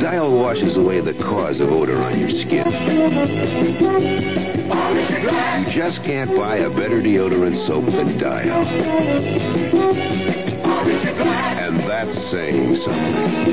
Dial washes away the cause of odor on your skin. You just can't buy a better deodorant soap than Dial. And that's saying something.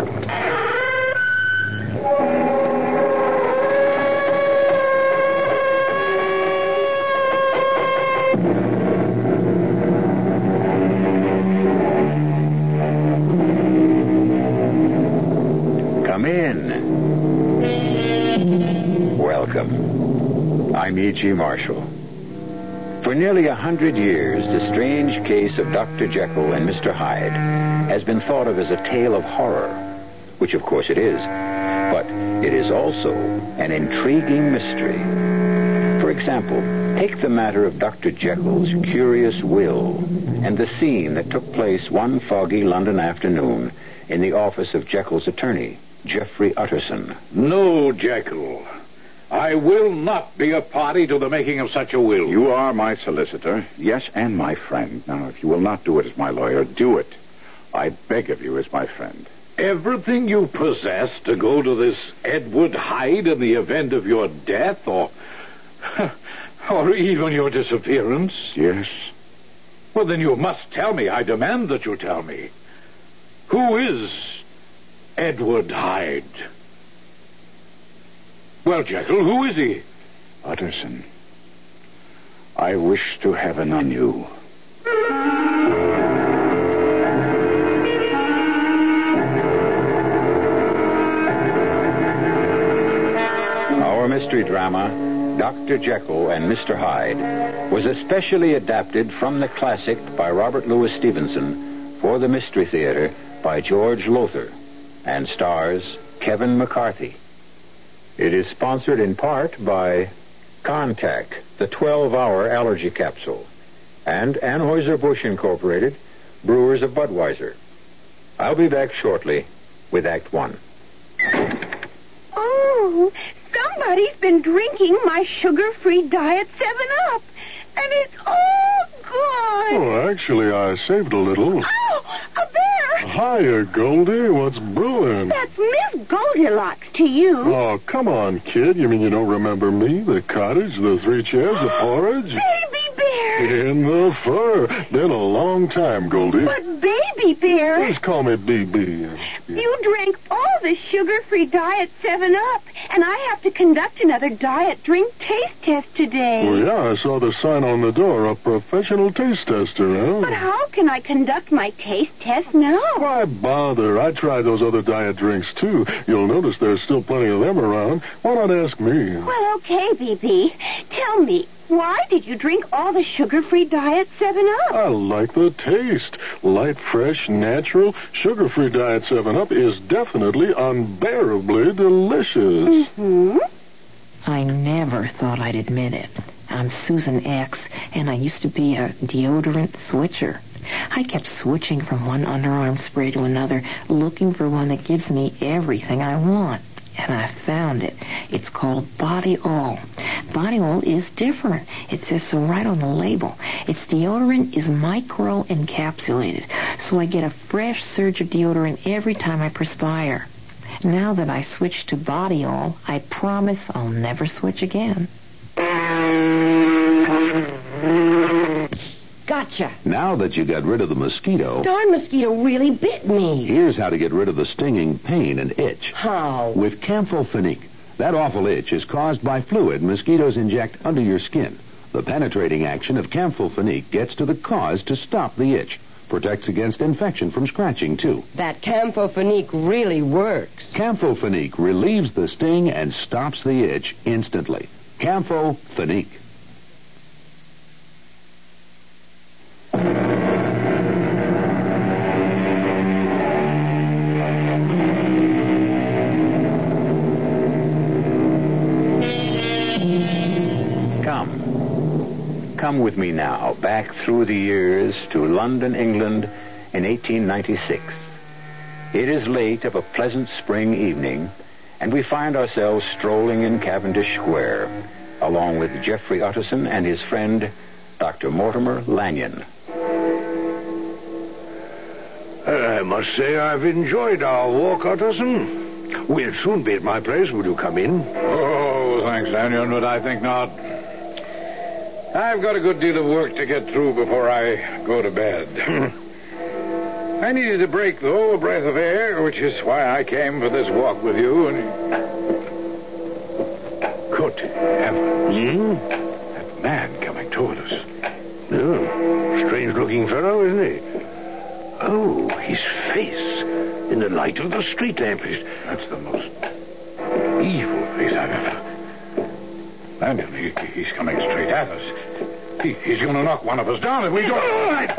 I'm E.G. Marshall. For nearly a hundred years, the strange case of Dr. Jekyll and Mr. Hyde has been thought of as a tale of horror, which of course it is, but it is also an intriguing mystery. For example, take the matter of Dr. Jekyll's curious will and the scene that took place one foggy London afternoon in the office of Jekyll's attorney, Geoffrey Utterson. No, Jekyll. I will not be a party to the making of such a will. You are my solicitor, yes, and my friend. Now, if you will not do it as my lawyer, do it. I beg of you as my friend. Everything you possess to go to this Edward Hyde in the event of your death or or even your disappearance? Yes? Well, then you must tell me. I demand that you tell me. Who is Edward Hyde? Well, Jekyll, who is he? Utterson, I wish to heaven I knew. Our mystery drama, Dr. Jekyll and Mr. Hyde, was especially adapted from the classic by Robert Louis Stevenson for the Mystery Theater by George Lowther and stars Kevin McCarthy. It is sponsored in part by Contac, the 12-hour allergy capsule, and Anheuser-Busch Incorporated, brewers of Budweiser. I'll be back shortly with Act One. Oh, somebody's been drinking my sugar-free diet 7-Up, and it's all gone. Oh, actually, I saved a little. A bear! Hiya, Goldie. What's brewing? That's Miss Goldilocks to you. Oh, come on, kid. You mean you don't remember me? The cottage, the three chairs, the porridge? Baby! In the fur. Been a long time, Goldie. But baby bear, Just call me BB. you drank all the sugar-free diet 7-Up, and I have to conduct another diet drink taste test today. Well, yeah, I saw the sign on the door, a professional taste tester, huh? But how can I conduct my taste test now? Why bother? I tried those other diet drinks, too. You'll notice there's still plenty of them around. Why not ask me? Well, okay, BB. Tell me, why did you drink all the sugar-free diet 7-Up? I like the taste. Light, fresh, natural, sugar-free Diet 7-Up is definitely unbearably delicious. Hmm? I never thought I'd admit it. I'm Susan X, and I used to be a deodorant switcher. I kept switching from one underarm spray to another, looking for one that gives me everything I want. And I found it. It's called Body Oil. Body Oil is different. It says so right on the label. Its deodorant is micro encapsulated, so I get a fresh surge of deodorant every time I perspire. Now that I switched to Body Oil, I promise I'll never switch again. Got Gotcha. Now that you got rid of the mosquito, Darn mosquito really bit me. here's how to get rid of the stinging pain and itch. How? With Campho-Phenique. That awful itch is caused by fluid mosquitoes inject under your skin. The penetrating action of Campho-Phenique gets to the cause to stop the itch. Protects against infection from scratching, too. That Campho-Phenique really works. Campho-Phenique relieves the sting and stops the itch instantly. Campho-Phenique. Come. Come with me now, back through the years to London, England in 1896. It is late of a pleasant spring evening, and we find ourselves strolling in Cavendish Square, along with Geoffrey Utterson and his friend, Dr. Mortimer Lanyon. I must say I've enjoyed our walk, Utterson. We'll soon be at my place. Will you come in? Oh, thanks, Lanyon, but I think not. I've got a good deal of work to get through before I go to bed. I needed a break, though, a breath of air, which is why I came for this walk with you. And good heavens, hmm? that man coming toward us. Oh, strange-looking fellow, isn't he? Oh, his face in the light of the street lamp is... That's the most evil face I've ever. Lanyon, he, he's coming straight at us. He, he's going to knock one of us down if we don't.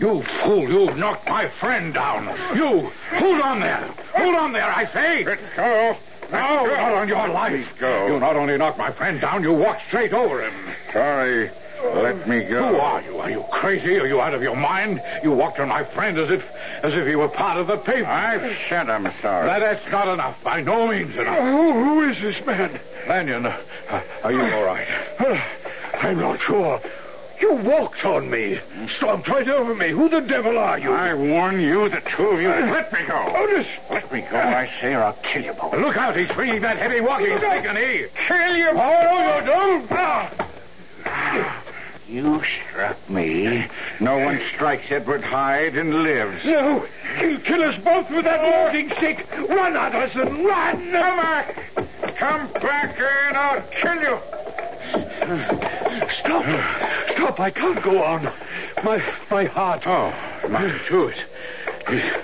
You fool, you've knocked my friend down. You, hold on there. Hold on there, I say. Let go. No, not on your life. go. You not only knocked my friend down, you walked straight over him. Sorry. Let me go. Who are you? Are you crazy? Are you out of your mind? You walked on my friend as if as if he were part of the pavement. I've said I'm sorry. That, that's not enough. By no means enough. Who, who is this man? Lanyon, uh, are you all right? I'm not sure. You walked on me. Stomped right over me. Who the devil are you? I warn you, the two of you. Let me go. Otis! Let me go, I say, or I'll kill you both. Look out, he's bringing that heavy walking stick, and he... Kill you! Oh, you don't! You struck me. No one strikes Edward Hyde and lives. No! He'll kill us both with that walking stick! Run, Utterson, run! Come back! Come back here and I'll kill you. Stop! Stop! I can't go on. My my heart. Oh, mine too. It, it,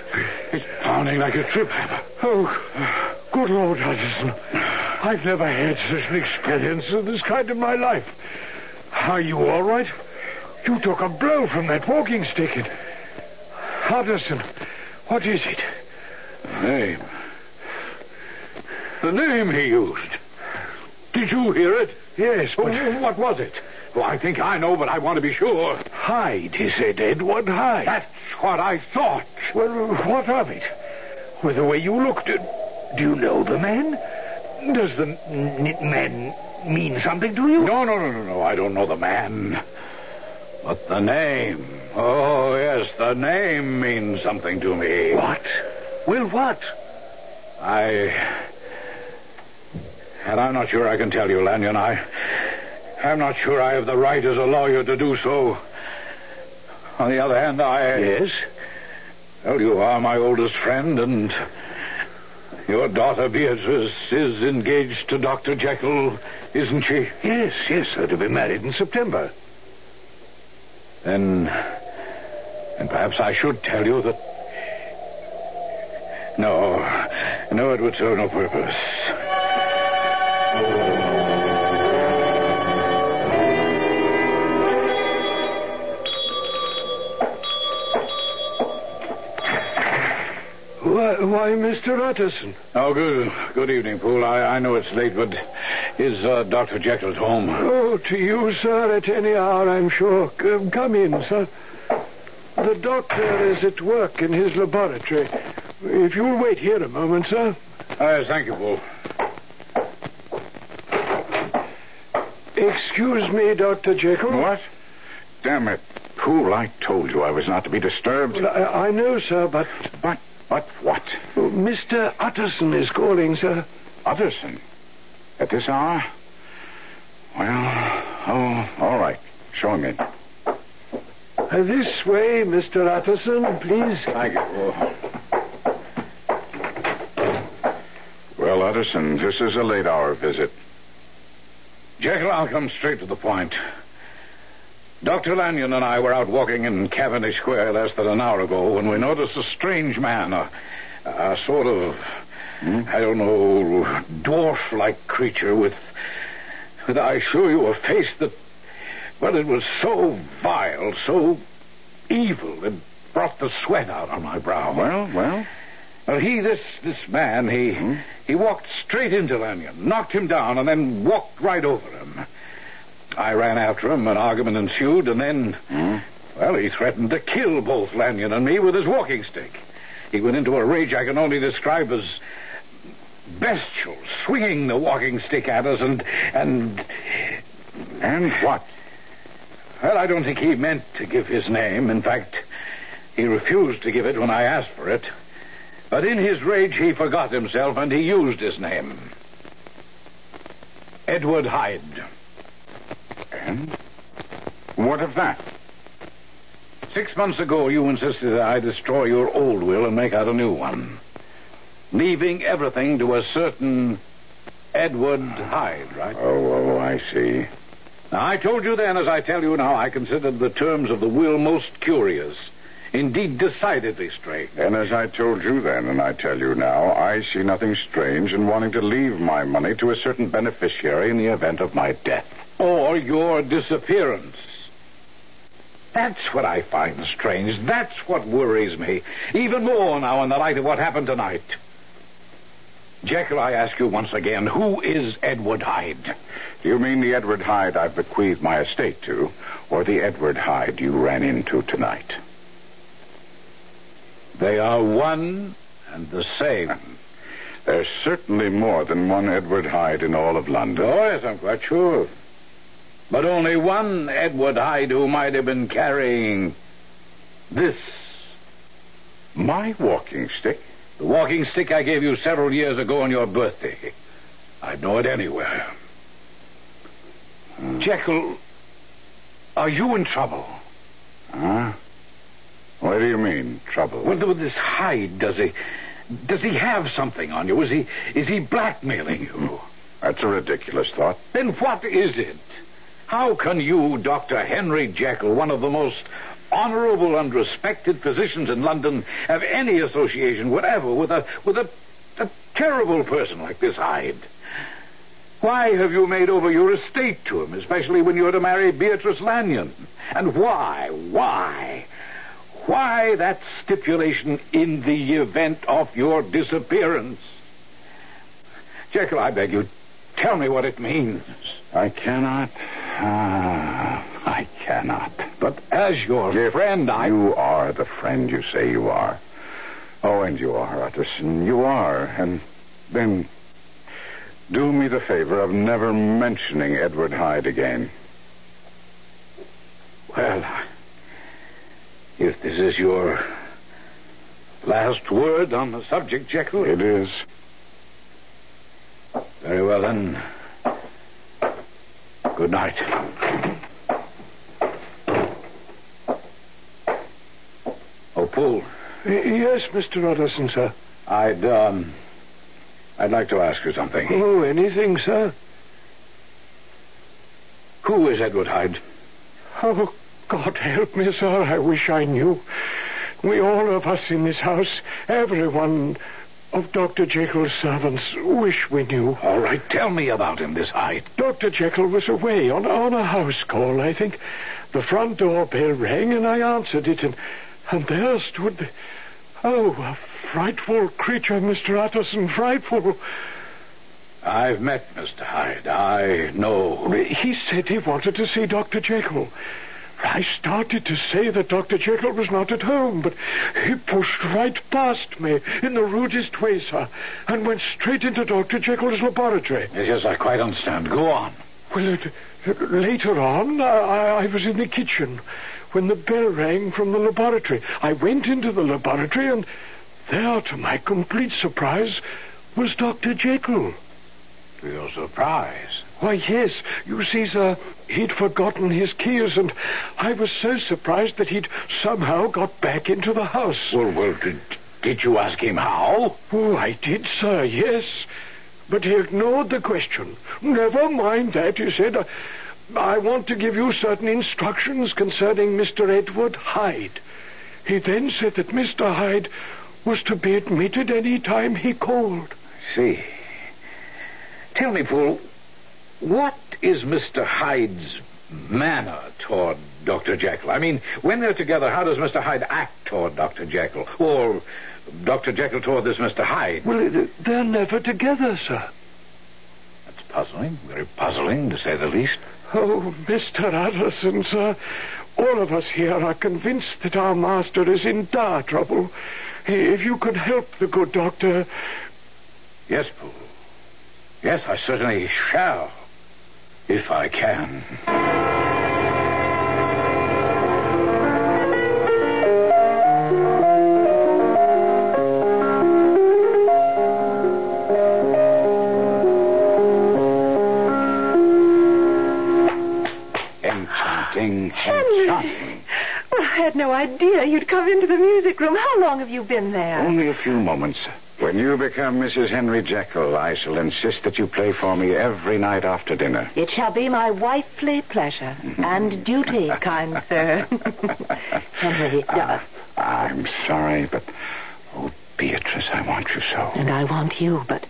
it's pounding like a trip hammer. Oh, good Lord, Utterson. I've never had such an experience of this kind in my life. Are you all right? You took a blow from that walking stick. And... Utterson, what is it? The name. The name he used. Did you hear it? Yes, but... Oh, what was it? Well, I think I know, but I want to be sure. Hyde, he said. Edward Hyde. That's what I thought. Well, what of it? With the way you looked at... Do you know the man? Does the man mean something to you? No, no, no, no, no. I don't know the man. But the name. Oh, yes, the name means something to me. What? Well, what? I. And I'm not sure I can tell you, Lanyon. I. I'm not sure I have the right as a lawyer to do so. On the other hand, I. Yes? Well, you are my oldest friend, and your daughter Beatrice is engaged to Dr. Jekyll, isn't she? Yes, yes, they're to be married in September. Then. And perhaps I should tell you that. No. No, it would serve no purpose. Why, why Mr. Utterson? Oh, good, good evening, Poole. I, I know it's late, but is uh, Dr. Jekyll at home? Oh, to you, sir, at any hour, I'm sure. Come, come in, sir. The doctor is at work in his laboratory. If you'll wait here a moment, sir. Uh, thank you, Poole. Excuse me, Dr. Jekyll. What? Damn it, Poole, I told you I was not to be disturbed. Well, I, I know, sir, but... But, but what? Oh, Mr. Utterson is calling, sir. Utterson? At this hour? Well, oh, all right. Show him in. Uh, this way, Mr. Utterson, please. Thank you. Well, Utterson, this is a late hour visit. Jekyll, I'll come straight to the point. Dr. Lanyon and I were out walking in Cavendish Square less than an hour ago when we noticed a strange man, a, a sort of, I don't know, dwarf-like creature with, with, I assure you, a face that, well, it was so vile, so evil, it brought the sweat out on my brow. Well, well? Well, he, this this man, he hmm? he walked straight into Lanyon, knocked him down, and then walked right over him. I ran after him, an argument ensued, and then, hmm? well, he threatened to kill both Lanyon and me with his walking stick. He went into a rage I can only describe as bestial, swinging the walking stick at us, and and and what? Well, I don't think he meant to give his name. In fact, he refused to give it when I asked for it. But in his rage, he forgot himself and he used his name. Edward Hyde. And? What of that? Six months ago, you insisted that I destroy your old will and make out a new one, leaving everything to a certain Edward Hyde, right? Oh, oh, I see. Now, I told you then, as I tell you now, I considered the terms of the will most curious. Indeed, decidedly strange. And as I told you then, and I tell you now, I see nothing strange in wanting to leave my money to a certain beneficiary in the event of my death. Or your disappearance. That's what I find strange. That's what worries me. Even more now in the light of what happened tonight. Jekyll, I ask you once again, who is Edward Hyde? Do you mean the Edward Hyde I've bequeathed my estate to, or the Edward Hyde you ran into tonight? They are one and the same. There's certainly more than one Edward Hyde in all of London. Oh, yes, I'm quite sure. But only one Edward Hyde who might have been carrying this. My walking stick? The walking stick I gave you several years ago on your birthday. I'd know it anywhere. Hmm. Jekyll, are you in trouble? Huh? What do you mean, trouble? Well, with this Hyde, does he... Does he have something on you? Is he... Is he blackmailing you? That's a ridiculous thought. Then what is it? How can you, Dr. Henry Jekyll, one of the most honorable and respected physicians in London, have any association whatever with a with a, a terrible person like this Hyde? Why have you made over your estate to him, especially when you're to marry Beatrice Lanyon? And why, why, why that stipulation in the event of your disappearance? Jekyll, I beg you, tell me what it means. I cannot. Ah, I cannot. But as your If friend, I. You are the friend you say you are. Oh, and you are, Utterson. You are. And then do me the favor of never mentioning Edward Hyde again. Well, if this is your last word on the subject, Jekyll. It is. Very well, then. Good night. Oh, Poole. Yes, Mr. Utterson, sir. I'd, um, I'd like to ask you something. Oh, anything, sir? Who is Edward Hyde? Oh, God help me, sir. I wish I knew. We all of us in this house, everyone of Dr. Jekyll's servants, wish we knew. All right, tell me about him, this Hyde. Dr. Jekyll was away on, on a house call, I think. The front door bell rang, and I answered it, and, and there stood the... Oh, a frightful creature, Mr. Utterson, frightful. I've met Mr. Hyde. I know. He said he wanted to see Dr. Jekyll. I started to say that Dr. Jekyll was not at home, but he pushed right past me in the rudest way, sir, and went straight into Dr. Jekyll's laboratory. Yes, yes, I quite understand. Go on. Well, it, later on, I, I was in the kitchen when the bell rang from the laboratory. I went into the laboratory, and there, to my complete surprise, was Dr. Jekyll. To your surprise. Why, yes. You see, sir, he'd forgotten his keys, and I was so surprised that he'd somehow got back into the house. Well, well, did, did you ask him how? Oh, I did, sir, yes. But he ignored the question. Never mind that, he said. I, want to give you certain instructions concerning Mr. Edward Hyde. He then said that Mr. Hyde was to be admitted any time he called. See. Tell me, Poole, what is Mr. Hyde's manner toward Dr. Jekyll? I mean, when they're together, how does Mr. Hyde act toward Dr. Jekyll? Or Dr. Jekyll toward this Mr. Hyde? Well, they're never together, sir. That's puzzling. Very puzzling, to say the least. Oh, Mr. Utterson, sir. All of us here are convinced that our master is in dire trouble. If you could help the good doctor. Yes, Poole. Yes, I certainly shall. If I can. Enchanting, enchanting. Well, I had no idea you'd come into the music room. How long have you been there? Only a few moments. When you become Mrs. Henry Jekyll, I shall insist that you play for me every night after dinner. It shall be my wifely pleasure and duty, kind sir. Henry, uh, I'm sorry, but oh, Beatrice, I want you so. and I want you, but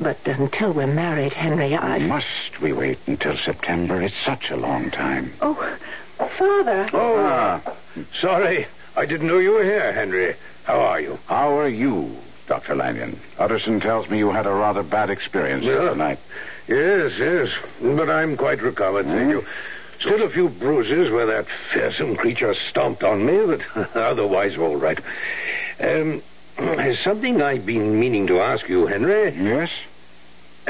but until we're married, Henry, I Must we wait until September? It's such a long time. Oh, Father. Oh, ah, sorry. I didn't know you were here, Henry. How are you? How are you, Dr. Lanyon? Utterson tells me you had a rather bad experience Yeah. tonight. Yes, yes. But I'm quite recovered, thank you. Still a few bruises where that fearsome creature stomped on me, but otherwise all right. Um, there's something I've been meaning to ask you, Henry. Yes?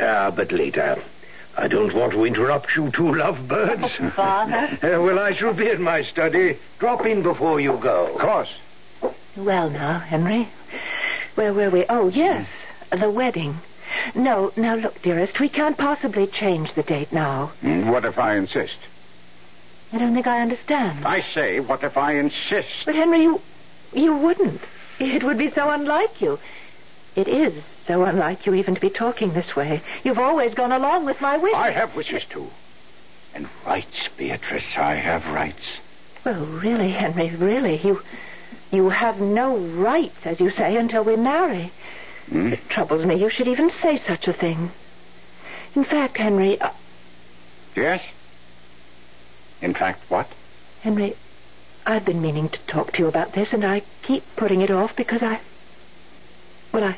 Ah, but later. I don't want to interrupt you two lovebirds. Father. Uh, well, I shall be in my study. Drop in before you go. Of course. Well, now, Henry. Where were we? Oh, yes. The wedding. No, now look, dearest, we can't possibly change the date now. Mm, What if I insist? I don't think I understand. I say, what if I insist? But Henry, you you wouldn't. It would be so unlike you. It is so unlike you even to be talking this way. You've always gone along with my wishes. I have wishes too. And rights, Beatrice. I have rights. Well, really, Henry, really, you you have no rights, as you say, until we marry. Hmm? It troubles me you should even say such a thing. In fact, Henry, uh, Yes? In fact, what? Henry, I've been meaning to talk to you about this, and I keep putting it off because I, well, I,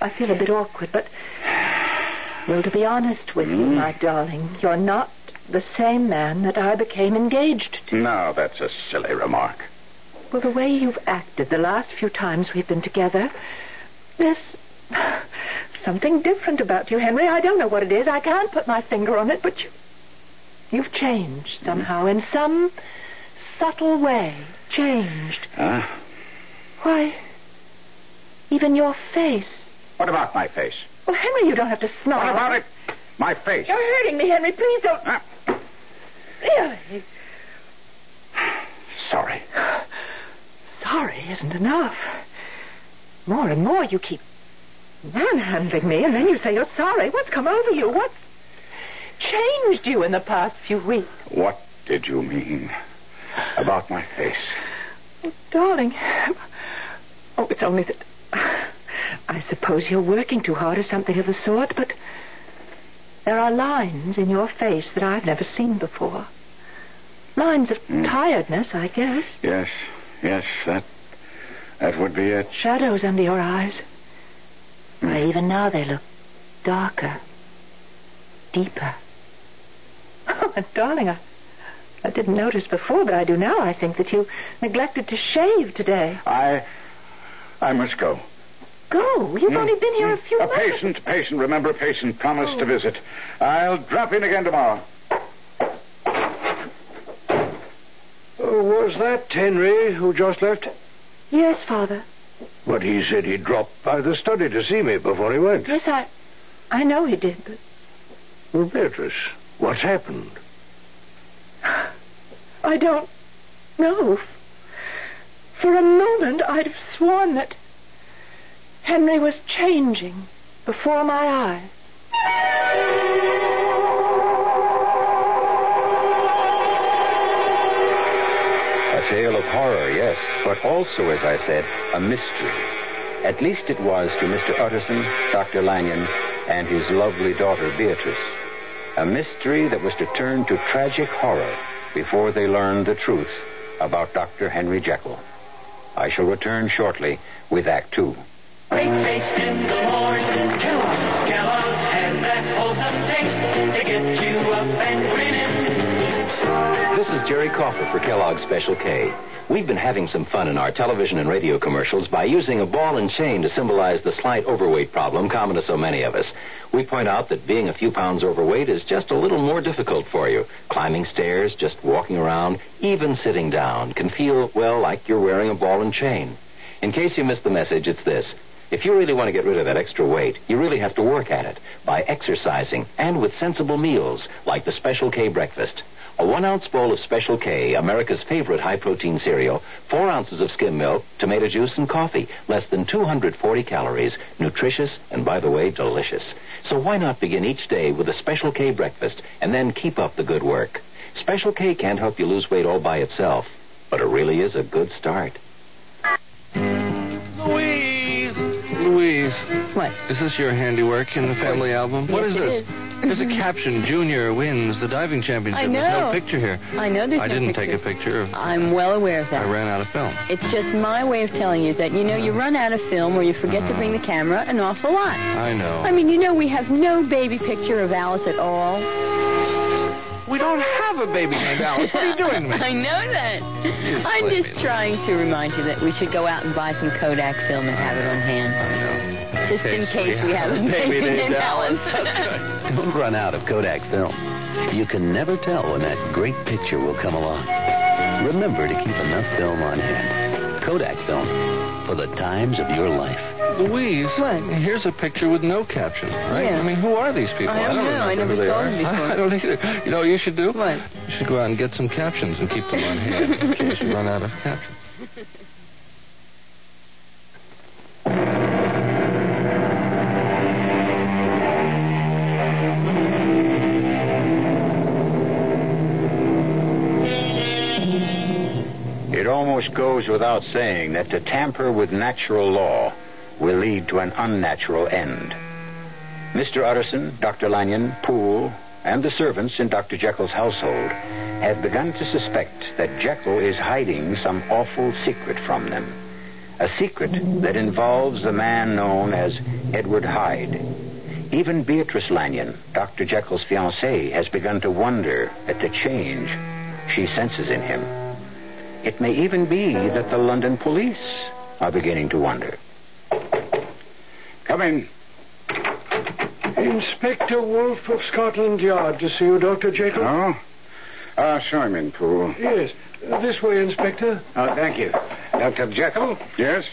I feel a bit awkward. But, well, to be honest with you, my darling, you're not the same man that I became engaged to. No, that's a silly remark. Well, the way you've acted the last few times we've been together, there's something different about you, Henry. I don't know what it is. I can't put my finger on it, but you, you've changed somehow in some subtle way. Changed. Huh? Why, even your face. What about my face? Well, Henry, you don't have to snarl. What about it? My face. You're hurting me, Henry. Please don't. Ah, Really? sorry. Sorry isn't enough. More and more you keep manhandling me, and then you say you're sorry. What's come over you? What's changed you in the past few weeks? What did you mean about my face? Oh, darling. Oh, it's only that. I suppose you're working too hard or something of the sort, but there are lines in your face that I've never seen before. Lines of hmm. tiredness, I guess. Yes, yes, that that would be it. Shadows under your eyes. Why, hmm. even now they look darker, deeper. Oh, and darling, I, I didn't notice before, but I do now. I think that you neglected to shave today. I I must go. Go. You've hmm. only been here a hmm. few A minutes. patient, patient, remember, patient promised to oh. visit. I'll drop in again tomorrow. Was that Henry who just left? Yes, Father. But he said he dropped by the study to see me before he went. Yes, I, I know he did, but Well, Beatrice, what's happened? I don't know. For a moment, I'd have sworn that Henry was changing before my eyes. Of horror, yes, but also, as I said, a mystery. At least it was to Mr. Utterson, Dr. Lanyon, and his lovely daughter, Beatrice. A mystery that was to turn to tragic horror before they learned the truth about Dr. Henry Jekyll. I shall return shortly with Act Two. This is Jerry Coffer for Kellogg's Special K. We've been having some fun in our television and radio commercials by using a ball and chain to symbolize the slight overweight problem common to so many of us. We point out that being a few pounds overweight is just a little more difficult for you. Climbing stairs, just walking around, even sitting down can feel, well, like you're wearing a ball and chain. In case you missed the message, it's this. If you really want to get rid of that extra weight, you really have to work at it by exercising and with sensible meals like the Special K breakfast. A one ounce bowl of Special K, America's favorite high protein cereal, four ounces of skim milk, tomato juice, and coffee. Less than 240 calories. Nutritious and, by the way, delicious. So why not begin each day with a Special K breakfast and then keep up the good work? Special K can't help you lose weight all by itself, but it really is a good start. Louise! What? Is this your handiwork in the family album? What Yes, is it this? is. There's a caption, Junior wins the diving championship. I There's no picture here. I know there's I no didn't picture. take a picture. Of, I'm well aware of that. I ran out of film. It's just my way of telling you that, you know, you mm. run out of film or you forget to bring the mm. camera an awful lot. I know. I mean, you know, we have no baby picture of Alice at all. We don't have a baby named Alice. What are you doing to me? I know that. You I'm just trying to remind you that we should go out and buy some Kodak film and have it on hand. I know. Just in case we have a baby named Alice. Don't run out of Kodak film. You can never tell when that great picture will come along. Remember to keep enough film on hand. Kodak film for the times of your life. Louise, What? here's a picture with no caption, right? Yeah. I mean, who are these people? I don't know. remember I never saw them before. I don't either. You know what you should do? What? You should go out and get some captions and keep them on hand in case you run out of captions. It almost goes without saying that to tamper with natural law will lead to an unnatural end. Mr. Utterson, Dr. Lanyon, Poole, and the servants in Dr. Jekyll's household have begun to suspect that Jekyll is hiding some awful secret from them. A secret that involves a man known as Edward Hyde. Even Beatrice Lanyon, Dr. Jekyll's fiancée, has begun to wonder at the change she senses in him. It may even be that the London police are beginning to wonder. Come in. Inspector Wolf of Scotland Yard to see you, Dr. Jekyll. Oh? Uh, show him in, Poole. Yes. Uh, this way, Inspector. Oh, thank you. Dr. Jekyll? Yes?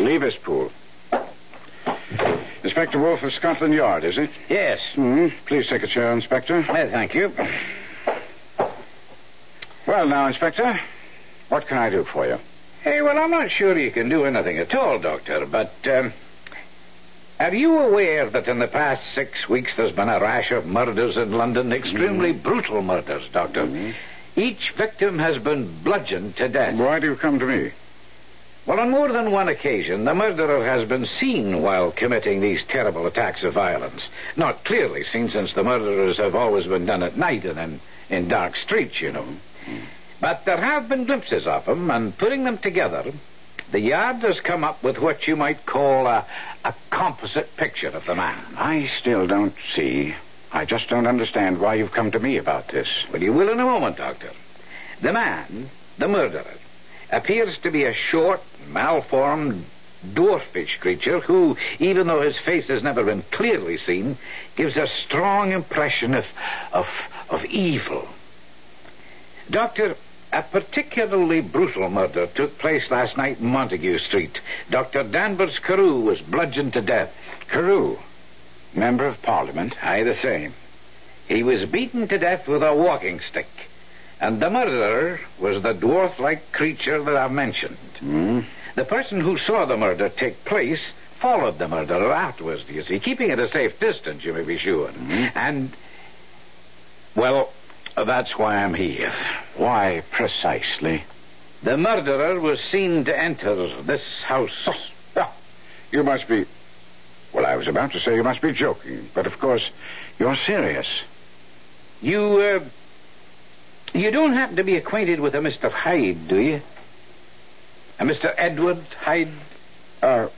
Leave us, Poole. Inspector Wolf of Scotland Yard, is it? Yes. hmm Please take a chair, Inspector. Well, thank you. Well, now, Inspector, what can I do for you? Hey, well, I'm not sure you can do anything at all, Doctor, but um, are you aware that in the past six weeks there's been a rash of murders in London? Extremely mm. brutal murders, Doctor. Mm. Each victim has been bludgeoned to death. Why do you come to me? Well, on more than one occasion, the murderer has been seen while committing these terrible attacks of violence. Not clearly seen, since the murderers have always been done at night and in, in dark streets, you know. Mm. But there have been glimpses of him, and putting them together, the Yard has come up with what you might call a, a composite picture of the man. I still don't see. I just don't understand why you've come to me about this. Well, you will in a moment, Doctor. The man, the murderer, appears to be a short, malformed, dwarfish creature who, even though his face has never been clearly seen, gives a strong impression of, of, of evil. Doctor, a particularly brutal murder took place last night in Montague Street. Dr. Danvers Carew was bludgeoned to death. Carew, member of Parliament. Aye, the same. He was beaten to death with a walking stick. And the murderer was the dwarf-like creature that I've mentioned. Hmm? The person who saw the murder take place followed the murderer afterwards, do you see, keeping at a safe distance, you may be sure. And, well, that's why I'm here. Why precisely? The murderer was seen to enter this house. Oh, You must be. Well, I was about to say you must be joking, but of course you're serious. You, uh, you don't happen to be acquainted with a Mr. Hyde, do you? A Mr. Edward Hyde? Uh,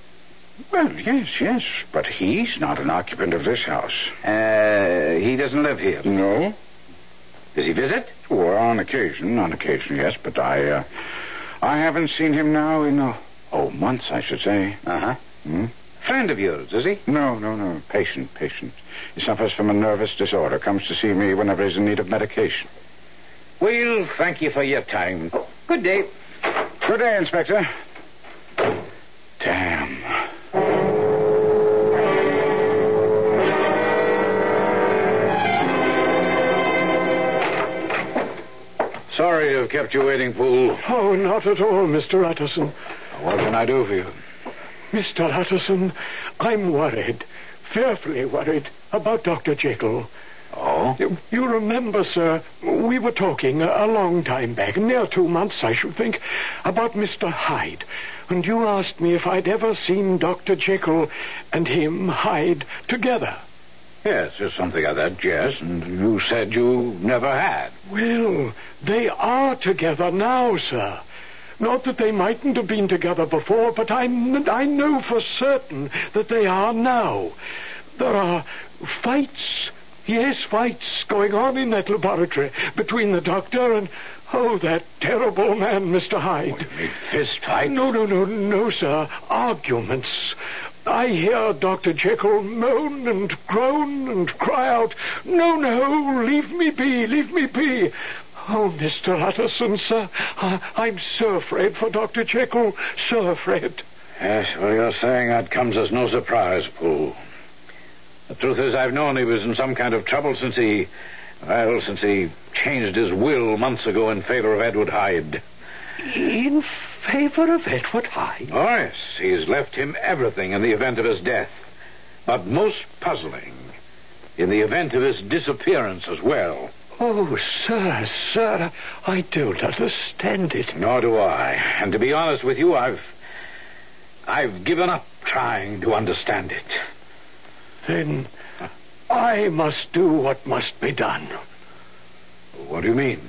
well, yes, yes, but he's not an occupant of this house. Uh, he doesn't live here. No? Does he visit? Well, on occasion, on occasion, yes, but I, uh, I haven't seen him now in, uh, oh, months, I should say. Uh-huh. Hmm? Friend of yours, is he? No, no, no. Patient, patient. He suffers from a nervous disorder. Comes to see me whenever he's in need of medication. Well, thank you for your time. Good day. Good day, Inspector. To have kept you waiting, Poole. Oh, not at all, Mr. Utterson. What can I do for you? Mr. Utterson, I'm worried, fearfully worried, about Dr. Jekyll. Oh? You, you remember, sir, we were talking a, a long time back, near two months, I should think, about Mr. Hyde. And you asked me if I'd ever seen Dr. Jekyll and him, Hyde, together. Yes, just something like that, yes. And you said you never had. Well, they are together now, sir. Not that they mightn't have been together before, but I, I know for certain that they are now. There are fights, yes, fights going on in that laboratory between the doctor and, oh, that terrible man, Mr. Hyde. Fist fight? No, no, no, no, sir. Arguments. I hear Dr. Jekyll moan and groan and cry out, No, no, leave me be, leave me be. Oh, Mr. Utterson, sir, I, I'm so afraid for Dr. Jekyll, so afraid. Yes, well, you're saying that comes as no surprise, Poole. The truth is, I've known he was in some kind of trouble since he, well, since he changed his will months ago in favor of Edward Hyde. In favor of Edward Hyde? Oh, yes. He's left him everything in the event of his death. But most puzzling, in the event of his disappearance as well. Oh, sir, sir, I don't understand it. Nor do I. And to be honest with you, I've. I've given up trying to understand it. Then I must do what must be done. What do you mean?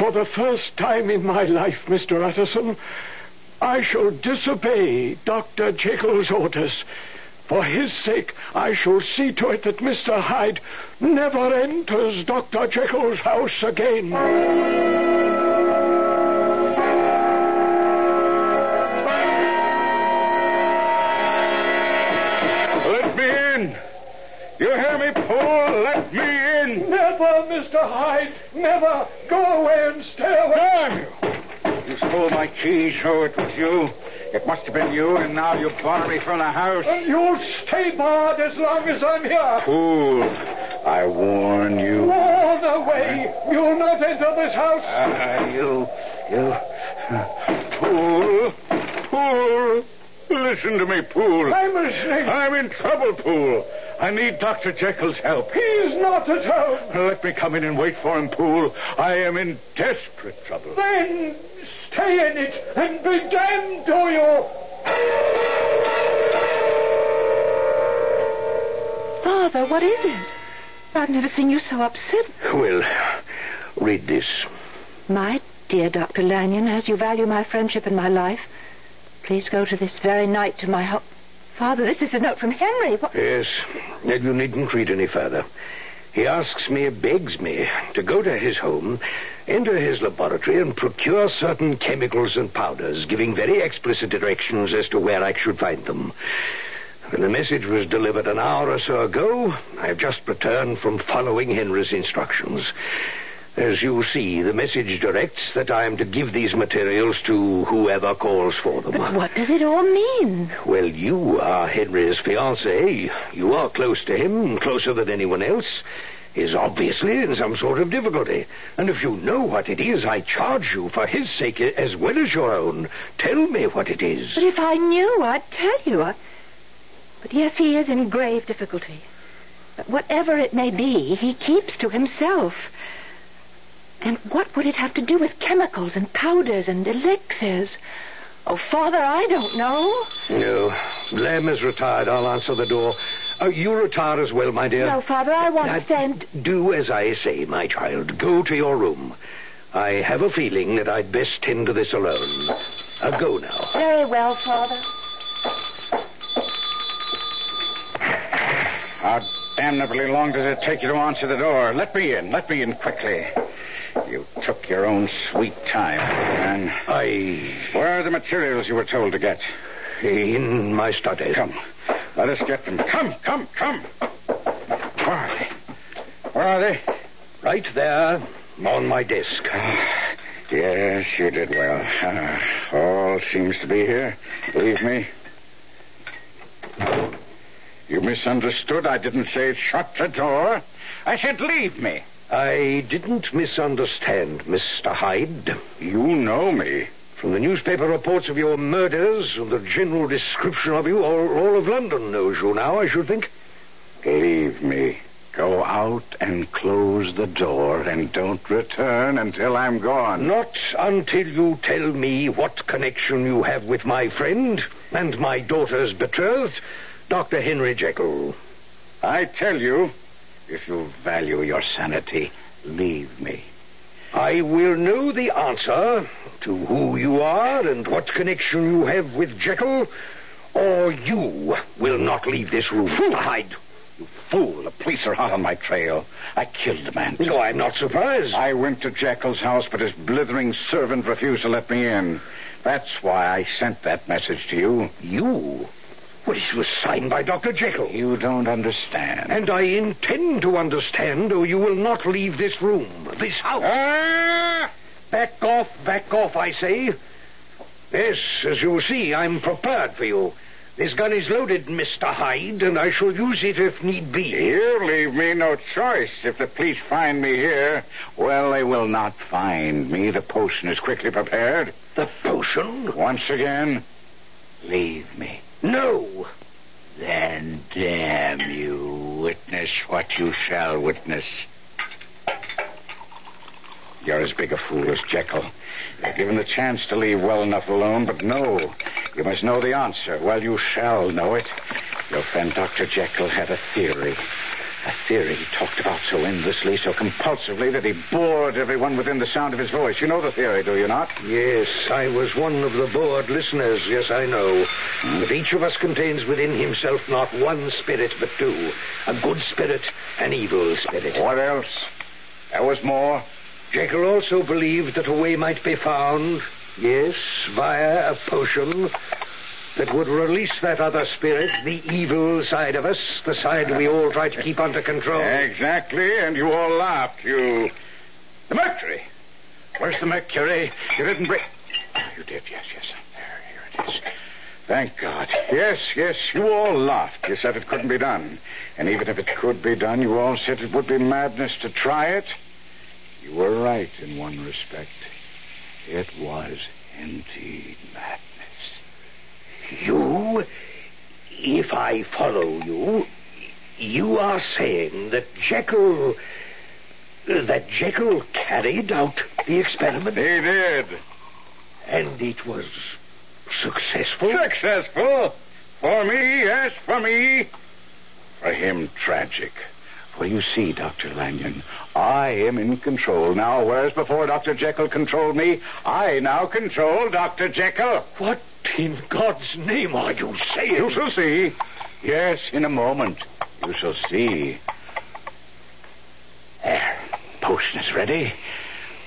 For the first time in my life, Mr. Utterson, I shall disobey Dr. Jekyll's orders. For his sake, I shall see to it that Mr. Hyde never enters Dr. Jekyll's house again. Let me in! You hear me, Poole? Let me! Never, Mr. Hyde! Never! Go away and stay away! You stole my keys, so it was you. It must have been you, and now you bar me from the house. And you'll stay barred as long as I'm here. Fool. I warn you. Warn away! You'll not enter this house. Ah, you, you, Poole, Poole, listen to me, Poole. I'm listening. I'm in trouble, Poole. I need Dr. Jekyll's help. He's not at home. Let me come in and wait for him, Poole. I am in desperate trouble. Then stay in it and be damned to you. Father, what is it? I've never seen you so upset. Well, read this. My dear Dr. Lanyon, as you value my friendship and my life, please go to this very night to my home. Father, this is a note from Henry. What? Yes, and you needn't read any further. He asks me, begs me, to go to his home, enter his laboratory, and procure certain chemicals and powders, giving very explicit directions as to where I should find them. When the message was delivered an hour or so ago, I have just returned from following Henry's instructions. As you see, the message directs that I am to give these materials to whoever calls for them. But what does it all mean? Well, you are Henry's fiancée. You are close to him, closer than anyone else. Is obviously in some sort of difficulty. And if you know what it is, I charge you for his sake as well as your own. Tell me what it is. But if I knew, I'd tell you. I... But yes, he is in grave difficulty. But whatever it may be, he keeps to himself. And what would it have to do with chemicals and powders and elixirs? Oh, Father, I don't know. No. Lem is retired. I'll answer the door. Uh, you retire as well, my dear. No, Father, I want Now, to stand. Do as I say, my child. Go to your room. I have a feeling that I'd best tend to this alone. Uh, go now. Very well, Father. How damnably long does it take you to answer the door? Let me in. Let me in quickly. You took your own sweet time, man. I. Where are the materials you were told to get? In my study. Come. Let us get them. Come, come, come. Where are they? Where are they? Right there on my desk. Yes, you did well. Ah, all seems to be here. Believe me. You misunderstood. I didn't say shut the door. I said leave me. I didn't misunderstand, Mr. Hyde. You know me. From the newspaper reports of your murders and the general description of you, all, all of London knows you now, I should think. Leave me. Go out and close the door and don't return until I'm gone. Not until you tell me what connection you have with my friend and my daughter's betrothed, Dr. Henry Jekyll. I tell you, if you value your sanity, leave me. I will know the answer to who you are and what connection you have with Jekyll, or you will not leave this room. Fool. Hide. You fool. The police are hot on my trail. I killed the man. No, I'm not surprised. I went to Jekyll's house, but his blithering servant refused to let me in. That's why I sent that message to you. You? Well, it was signed by Dr. Jekyll. You don't understand. And I intend to understand, or you will not leave this room, this house. Ah! Back off, back off, I say. Yes, as you see, I'm prepared for you. This gun is loaded, Mr. Hyde, and I shall use it if need be. You leave me no choice. If the police find me here, well, they will not find me. The potion is quickly prepared. The potion? Once again, leave me. No. Then damn you. Witness what you shall witness. You're as big a fool as Jekyll. You're given the chance to leave well enough alone, but no. You must know the answer. Well, you shall know it. Your friend Dr. Jekyll had a theory. A theory he talked about so endlessly, so compulsively, that he bored everyone within the sound of his voice. You know the theory, do you not? Yes, I was one of the bored listeners. Yes, I know. Hmm? But each of us contains within himself not one spirit, but two. A good spirit, an evil spirit. What else? There was more. Jekyll also believed that a way might be found, yes, via a potion that would release that other spirit, the evil side of us, the side we all try to keep under control. Exactly, and you all laughed. You. The mercury. Where's the mercury? You didn't bring. You did, yes, yes. There, here it is. Thank God. Yes, yes, you all laughed. You said it couldn't be done. And even if it could be done, you all said it would be madness to try it. You were right in one respect. It was indeed madness. You, if I follow you, you are saying that Jekyll. that Jekyll carried out the experiment? He did. And it was successful? Successful? For me, yes, for me. For him, tragic. For you see, Dr. Lanyon, I am in control now, whereas before Dr. Jekyll controlled me, I now control Dr. Jekyll. What in God's name are you saying? You shall see. Yes, in a moment. You shall see. There. Potion is ready.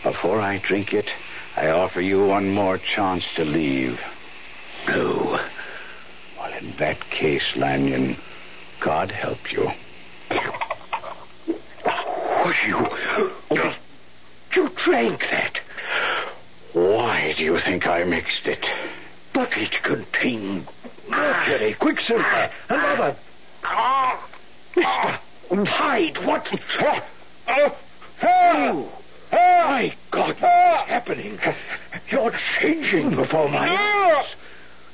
Before I drink it, I offer you one more chance to leave. No. Well, in that case, Lanyon, God help you. Oh, you. You drank that. Why do you think I mixed it? But it contained mercury, quicksilver, and other. Ah. Mr. Hyde, ah. what? Oh, oh, my God, what's happening? You're changing before my eyes.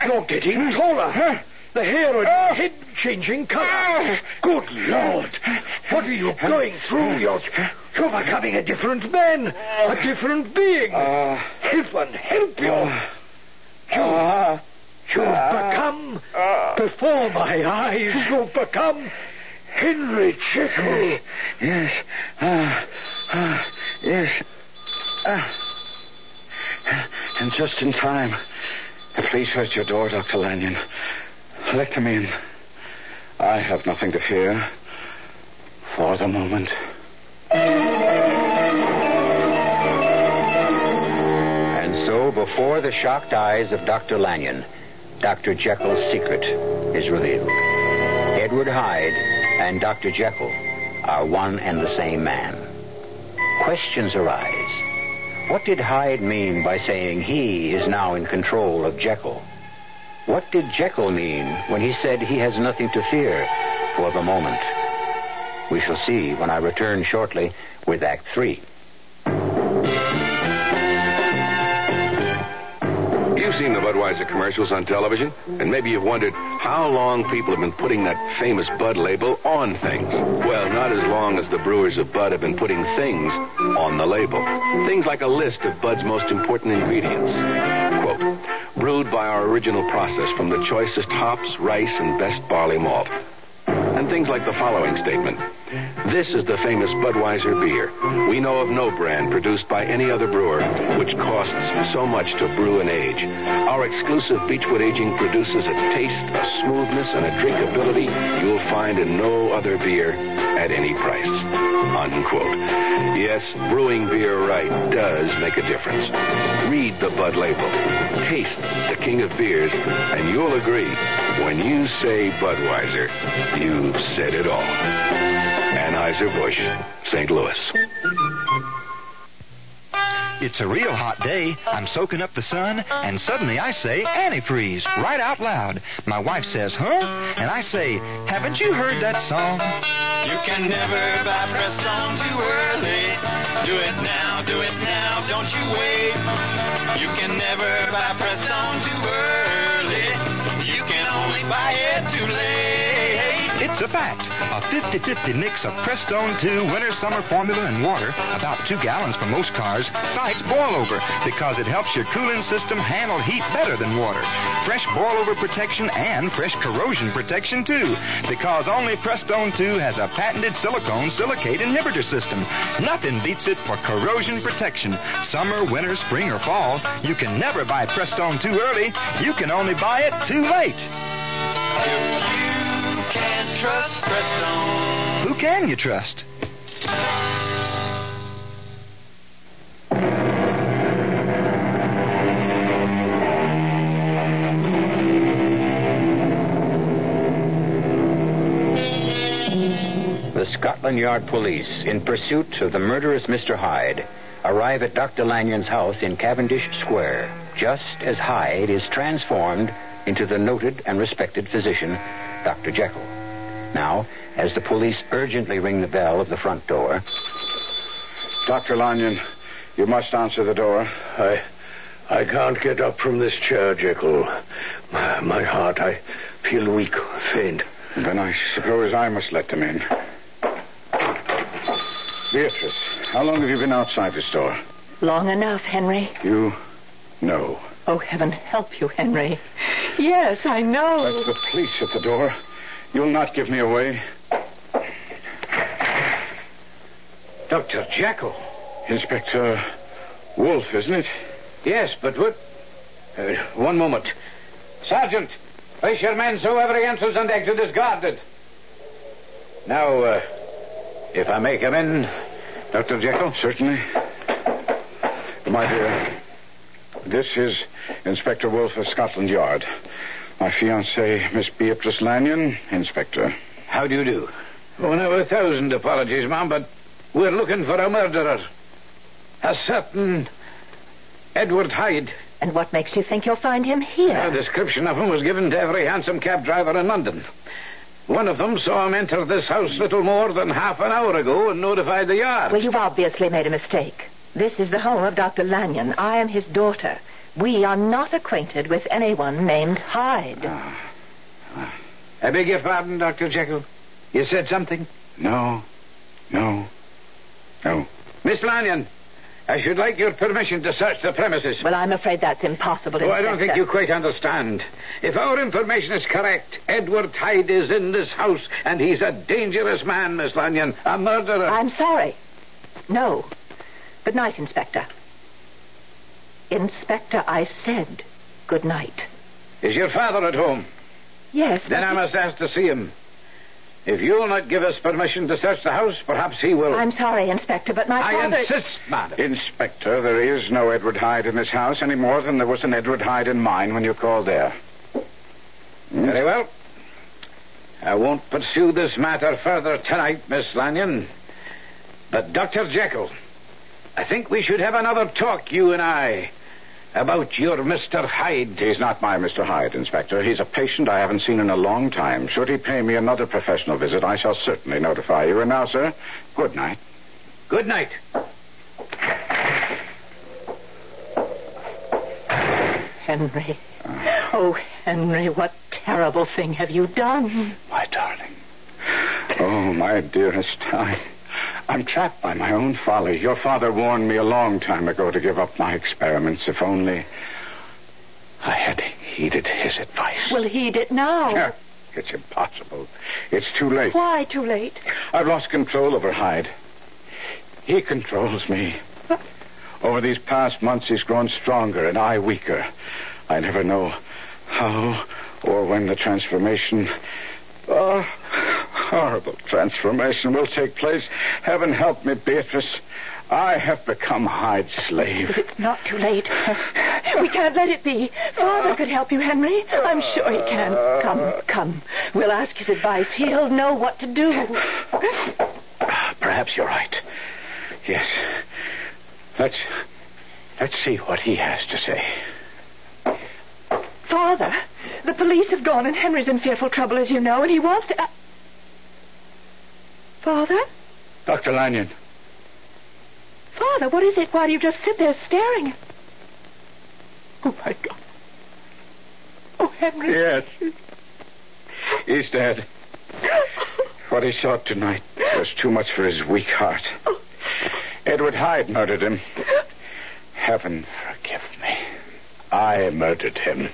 You're getting taller. The hair on your ah! head changing color. Ah! Good Lord, what are you ah! going through? You're, you're becoming a different man, a different being. Heaven help you. You, you've become, before my eyes, you've become Henry Jekyll. Yes. Ah, ah, yes. Ah. And just in time. The police at your door, Dr. Lanyon. Let in. I have nothing to fear. For the moment. And so, before the shocked eyes of Dr. Lanyon, Dr. Jekyll's secret is revealed. Edward Hyde and Dr. Jekyll are one and the same man. Questions arise. What did Hyde mean by saying he is now in control of Jekyll? What did Jekyll mean when he said he has nothing to fear for the moment? We shall see when I return shortly with Act Three. You've seen the Budweiser commercials on television, and maybe you've wondered how long people have been putting that famous Bud label on things. Well, not as long as the brewers of Bud have been putting things on the label. Things like a list of Bud's most important ingredients. Brewed by our original process from the choicest hops, rice, and best barley malt. And things like the following statement. This is the famous Budweiser beer. We know of no brand produced by any other brewer which costs so much to brew and age. Our exclusive Beechwood aging produces a taste, a smoothness, and a drinkability you'll find in no other beer at any price. Unquote. Yes, brewing beer right does make a difference. Read the Bud label. Taste the king of beers, and you'll agree. When you say Budweiser, you've said it all. Anheuser-Busch, St. Louis. It's a real hot day. I'm soaking up the sun, and suddenly I say antifreeze right out loud. My wife says, huh? And I say, haven't you heard that song? You can never buy Prestone too early. Do it now, do it now, don't you wait. You can never buy Prestone too early. You can only buy it. It's a fact. A 50-50 mix of Prestone 2 Winter Summer Formula and water, about two gallons for most cars, fights boilover because it helps your cooling system handle heat better than water. Fresh boilover protection and fresh corrosion protection too, because only Prestone 2 has a patented silicone silicate inhibitor system. Nothing beats it for corrosion protection. Summer, winter, spring, or fall, you can never buy Prestone too early. You can only buy it too late. Can't trust Prestone. Who can you trust? The Scotland Yard police, in pursuit of the murderous Mr. Hyde, arrive at Dr. Lanyon's house in Cavendish Square, just as Hyde is transformed into the noted and respected physician, Dr. Jekyll. Now, as the police urgently ring the bell of the front door, Dr. Lanyon, you must answer the door. I, I can't get up from this chair, Jekyll. My, my heart, I feel weak, faint. Then I suppose I must let them in. Beatrice, how long have you been outside this door? Long enough, Henry. You know. Oh, heaven help you, Henry. Yes, I know. That's the police at the door. You'll not give me away. Dr. Jekyll. Inspector Wolf, isn't it? Yes, but what? Uh, one moment. Sergeant, place your men so every entrance and exit is guarded. Now, uh, if I may come in, Dr. Jekyll? Certainly. My dear, this is Inspector Wolf of Scotland Yard. My fiancée, Miss Beatrice Lanyon, Inspector. How do you do? Oh, now, a thousand apologies, ma'am, but we're looking for a murderer. A certain Edward Hyde. And what makes you think you'll find him here? A description of him was given to every hansom cab driver in London. One of them saw him enter this house little more than half an hour ago and notified the yard. Well, you've obviously made a mistake. This is the home of Dr. Lanyon. I am his daughter. We are not acquainted with anyone named Hyde. Ah. Ah. I beg your pardon, Dr. Jekyll. You said something? No. No. No. Miss Lanyon, I should like your permission to search the premises. Well, I'm afraid that's impossible. Oh, I don't think you quite understand. If our information is correct, Edward Hyde is in this house, and he's a dangerous man, Miss Lanyon. A murderer. I'm sorry. No. Good night, Inspector. Inspector, I said good night. Is your father at home? Yes. Then I must ask to see him. If you'll not give us permission to search the house, perhaps he will. I'm sorry, Inspector, but my I father. I insist, madam. Inspector, there is no Edward Hyde in this house any more than there was an Edward Hyde in mine when you called there. Hmm? Very well. I won't pursue this matter further tonight, Miss Lanyon. But, Dr. Jekyll, I think we should have another talk, you and I, about your Mr. Hyde. He's not my Mr. Hyde, Inspector. He's a patient I haven't seen in a long time. Should he pay me another professional visit, I shall certainly notify you. And now, sir, good night. Good night. Henry. Oh, Henry, what terrible thing have you done? My darling. Oh, my dearest, I, I'm trapped by my own folly. Your father warned me a long time ago to give up my experiments, if only I had heeded his advice. Well, heed it now. It's impossible. It's too late. Why too late? I've lost control over Hyde. He controls me. Over these past months, he's grown stronger and I weaker. I never know how or when the transformation, oh, horrible transformation will take place. Heaven help me, Beatrice. I have become Hyde's slave. It's not too late. We can't let it be. Father could help you, Henry. I'm sure he can. Come, come. We'll ask his advice. He'll know what to do. Perhaps you're right. Yes. Let's let's see what he has to say. Father, the police have gone and Henry's in fearful trouble, as you know, and he wants to. Father? Dr. Lanyon. Father, what is it? Why do you just sit there staring? Oh, my God. Oh, Henry. Yes. He's dead. What he saw tonight was too much for his weak heart. Edward Hyde murdered him. Heaven forgive me. I murdered him.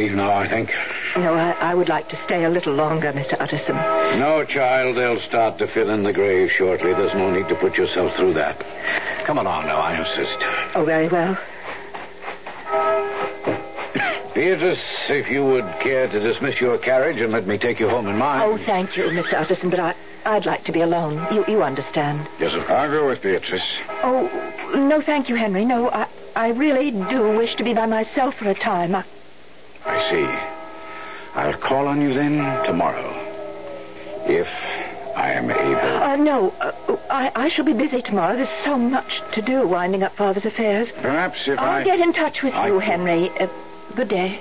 Leave now, I think. No, I, I would like to stay a little longer, Mr. Utterson. No, child. They'll start to fill in the grave shortly. There's no need to put yourself through that. Come along now, I insist. Oh, very well. Beatrice, if you would care to dismiss your carriage and let me take you home in mine. Oh, thank you, Mr. Utterson, but I, I'd like to be alone. You, you understand. Yes, sir. I'll go with Beatrice. Oh, no, thank you, Henry. No, I, I really do wish to be by myself for a time. I, I see. I'll call on you then tomorrow. If I am able. uh, no, uh, I, I shall be busy tomorrow. There's so much to do winding up Father's affairs. Perhaps if I'll I. get in touch with I- you, Henry. Uh, good day.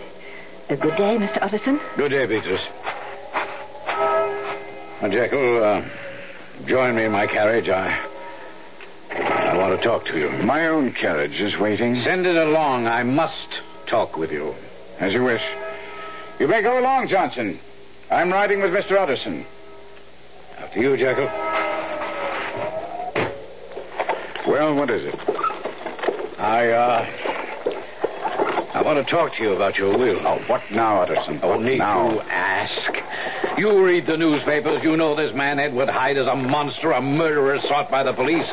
Uh, good day, Mr. Utterson. Good day, Beatrice. Now, Jekyll, uh, join me in my carriage. I. I want to talk to you. My own carriage is waiting. Send it along. I must talk with you. As you wish. You may go along, Johnson. I'm riding with Mr. Utterson. After you, Jekyll. Well, what is it? I, uh. I want to talk to you about your will. Oh, what now, Utterson? I What now? to ask. You read the newspapers. You know this man, Edward Hyde, is a monster, a murderer sought by the police.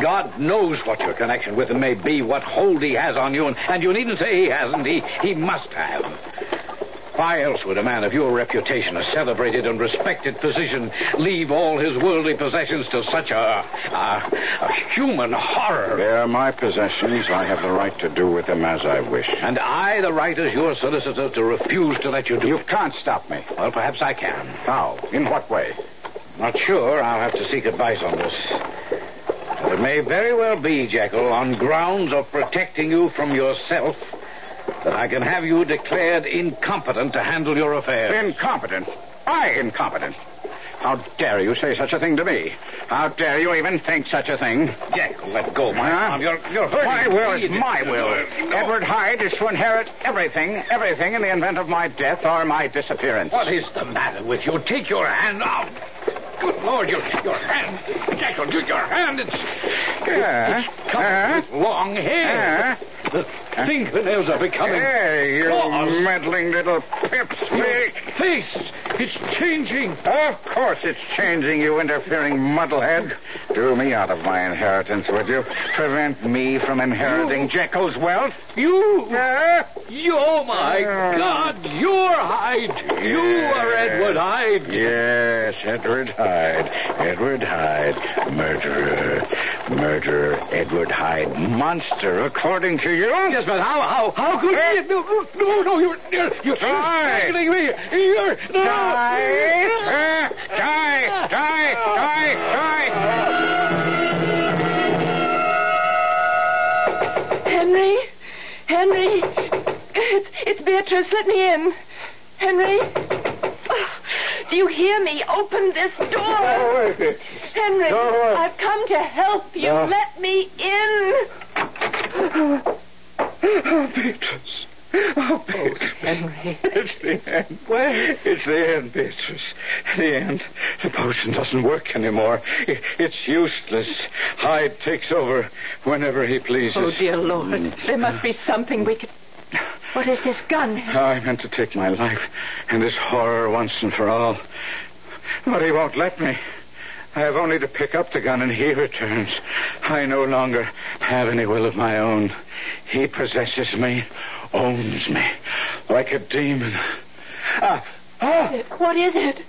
God knows what your connection with him may be, what hold he has on you, and, and you needn't say he hasn't. He, he must have. Why else would a man of your reputation, a celebrated and respected physician, leave all his worldly possessions to such a, a, a human horror? They're my possessions. I have the right to do with them as I wish. And I, the right as your solicitor, to refuse to let you do You it. can't stop me. Well, perhaps I can. How? In what way? Not sure. I'll have to seek advice on this. But it may very well be, Jekyll, on grounds of protecting you from yourself, that I can have you declared incompetent to handle your affairs. Incompetent. I incompetent. How dare you say such a thing to me? How dare you even think such a thing? Jack, let go my Huh? arm. You're, you're hurting My will is my will. Edward Hyde is to inherit everything, everything in the event of my death or my disappearance. What is the matter with you? Take your hand off. Good Lord, your, your hand. Jekyll, your, your hand, it's, Yeah. it's covered uh-huh. with long hair. Uh-huh. The fingernails are becoming Hey, you claws. meddling little pipsqueak. Face, it's changing. Of course it's changing, you interfering muddlehead. Do me out of my inheritance, would you? Prevent me from inheriting Jekyll's wealth? You, Yeah? you, oh my Yeah. God, you're Hyde. You are Edward Hyde. Yes, Edward Hyde. Edward Hyde. Murderer. Murderer. Edward Hyde. Monster, according to you? Yes, but how, how, how could you? No, no, no, you're, you're, you're Die. strangling me. You're, no. Die! Uh, die! Die! Die! Die! Henry? Henry? It's, it's Beatrice. Let me in. Henry? Oh, do you hear me? Open this door. Henry, No. I've come to help you. No. Let me in. Oh, Beatrice. Oh, Beatrice. Oh, Henry. It's the end. It's the end, Beatrice. The end. The potion doesn't work anymore. It's useless. Hyde takes over whenever he pleases. Oh, dear Lord. Mm. There must be something we can. What is this gun? I meant to take my life and this horror once and for all. But he won't let me. I have only to pick up the gun and he returns. I no longer have any will of my own. He possesses me, owns me, like a demon. Ah, oh, What is it?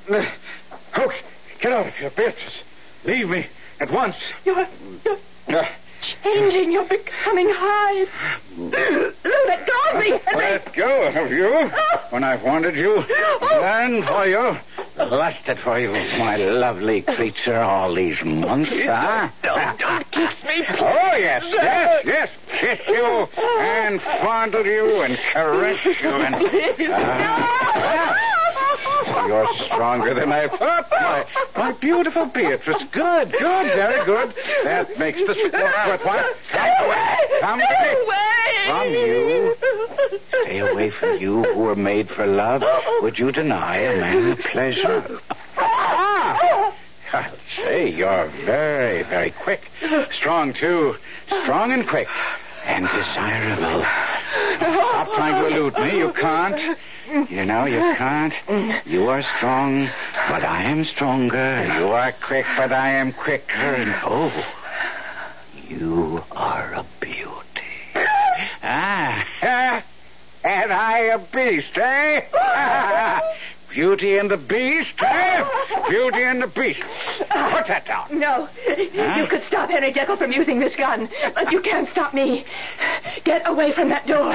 oh, get out of here, Beatrice. Leave me at once. You're, you're Ah, changing. You're becoming Hyde. Let go of me, Henry. Let go of you when I've wanted you, planned for you, lusted for you, my lovely creature, all these months, huh? Don't, don't kiss me. Oh, yes, yes, yes. Kiss you and fondle you and caress you and. Ah, you're stronger than I thought, my, my beautiful Beatrice. Good, good, very good. That makes the sport worthwhile. Come away. Come away. From you. Stay away from you who were made for love. Would you deny a man the pleasure? Ah! I'll say you're very, very quick. Strong, too. Strong and quick. And desirable. Now, Stop trying to elude me. You can't. You know, you can't. You are strong, but I am stronger. You are quick, but I am quicker. And oh, you are a beauty. Ah, and I a beast, eh? Beauty and the Beast, eh? Beauty and the Beast. Put that down. No. You could stop Henry Jekyll from using this gun, but you can't stop me. Get away from that door.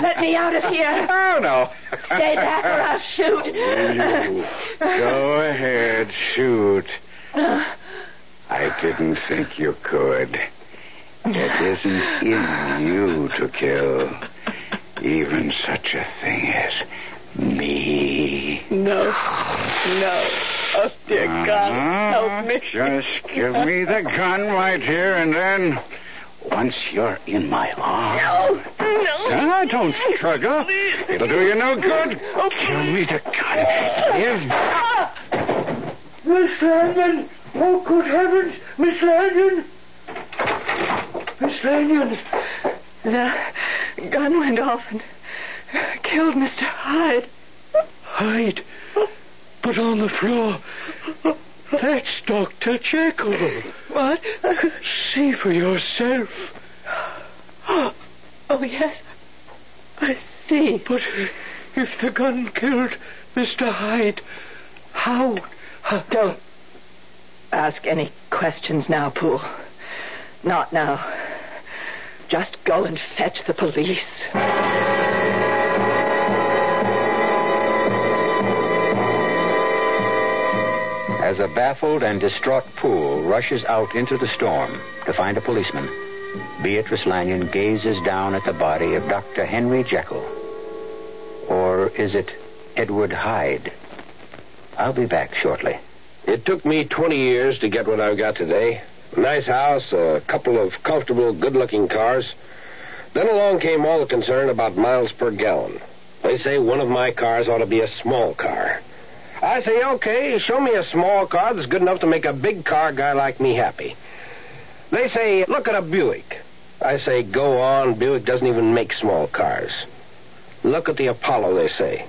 Let me out of here. Oh, no. Stay back or I'll shoot. You Go ahead, shoot. I didn't think you could. It isn't in you to kill. Even such a thing as me. No. No. Oh, dear God, help me. Just give me the gun right here, and then once you're in my arms. No. No. Ah, don't struggle. It'll do you no good. Give me the gun. Give. Miss Lanyon! Oh, good heavens! Miss Lanyon! Miss Lanyon! The gun went off and killed Mr. Hyde. Hyde! But on the floor, that's Dr. Jekyll. What? See for yourself. Oh, yes. I see. But if the gun killed Mr. Hyde, how? how Don't ask any questions now, Poole. Not now. Just go and fetch the police. As a baffled and distraught Poole rushes out into the storm to find a policeman, Beatrice Lanyon gazes down at the body of Dr. Henry Jekyll. Or is it Edward Hyde? I'll be back shortly. It took me 20 years to get what I've got today. A nice house, a couple of comfortable, good-looking cars. Then along came all the concern about miles per gallon. They say one of my cars ought to be a small car. I say, okay, show me a small car that's good enough to make a big car guy like me happy. They say, look at a Buick. I say, go on, Buick doesn't even make small cars. Look at the Apollo, they say.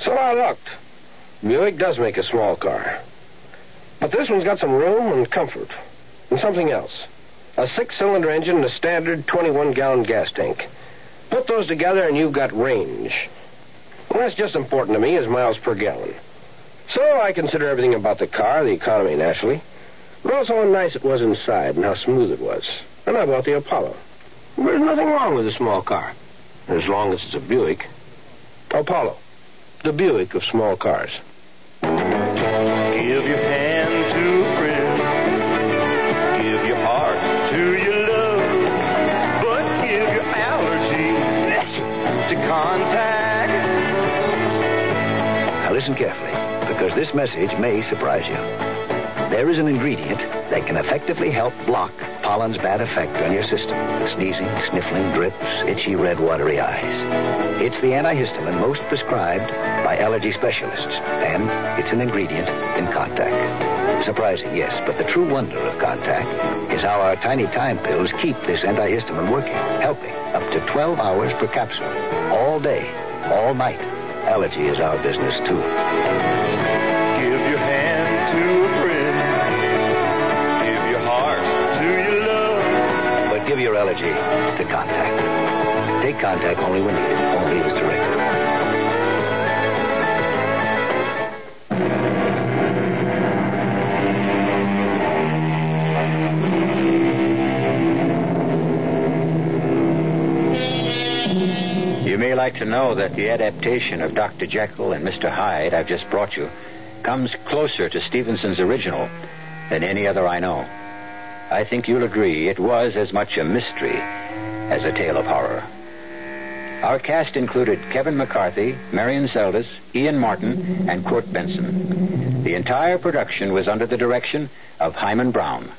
So I looked. Buick does make a small car. But this one's got some room and comfort. And something else. A six-cylinder engine and a standard 21-gallon gas tank. Put those together and you've got range. Well, that's just important to me as miles per gallon. So I consider everything about the car, the economy naturally, but also how nice it was inside and how smooth it was. And I bought the Apollo. There's nothing wrong with a small car, as long as it's a Buick. Apollo, the Buick of small cars. Give your hand listen carefully, because this message may surprise you. There is an ingredient that can effectively help block pollen's bad effect on your system. Sneezing, sniffling, drips, itchy, red, watery eyes. It's the antihistamine most prescribed by allergy specialists, and it's an ingredient in Contac. Surprising, yes, but the true wonder of Contac is how our tiny time pills keep this antihistamine working, helping up to 12 hours per capsule, all day, all night. Allergy is our business, too. Give your hand to a friend. Give your heart to your love. But give your allergy to Contac. Take Contac only when needed, only as directed. You may like to know that the adaptation of Dr. Jekyll and Mr. Hyde I've just brought you comes closer to Stevenson's original than any other I know. I think you'll agree it was as much a mystery as a tale of horror. Our cast included Kevin McCarthy, Marian Seldes, Ian Martin, and Court Benson. The entire production was under the direction of Himan Brown.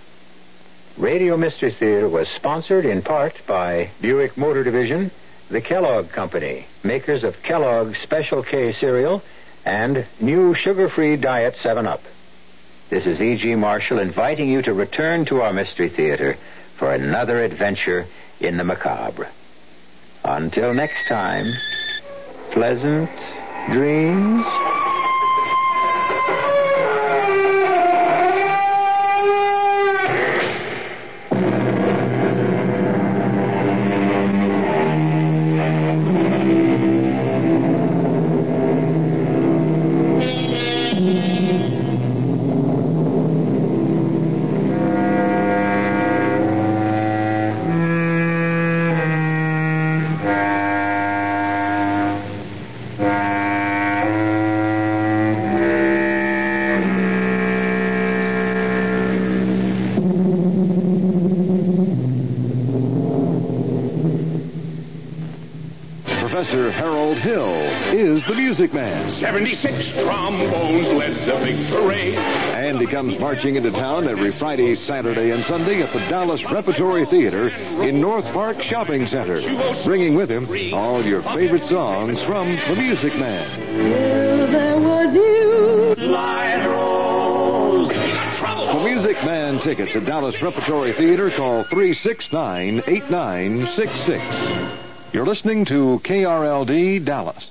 Radio Mystery Theater was sponsored in part by Buick Motor Division, the Kellogg Company, makers of Kellogg's Special K cereal, and new sugar-free Diet 7-Up. This is E.G. Marshall inviting you to return to our Mystery Theater for another adventure in the macabre. Until next time, pleasant dreams. The Music Man. 76 trombones led the big parade. And he comes marching into town every Friday, Saturday, and Sunday at the Dallas Repertory Theater in North Park Shopping Center, bringing with him all your favorite songs from the Music Man. there was you. Light rose. For Music Man tickets at Dallas Repertory Theater, call 369 8966. You're listening to KRLD Dallas.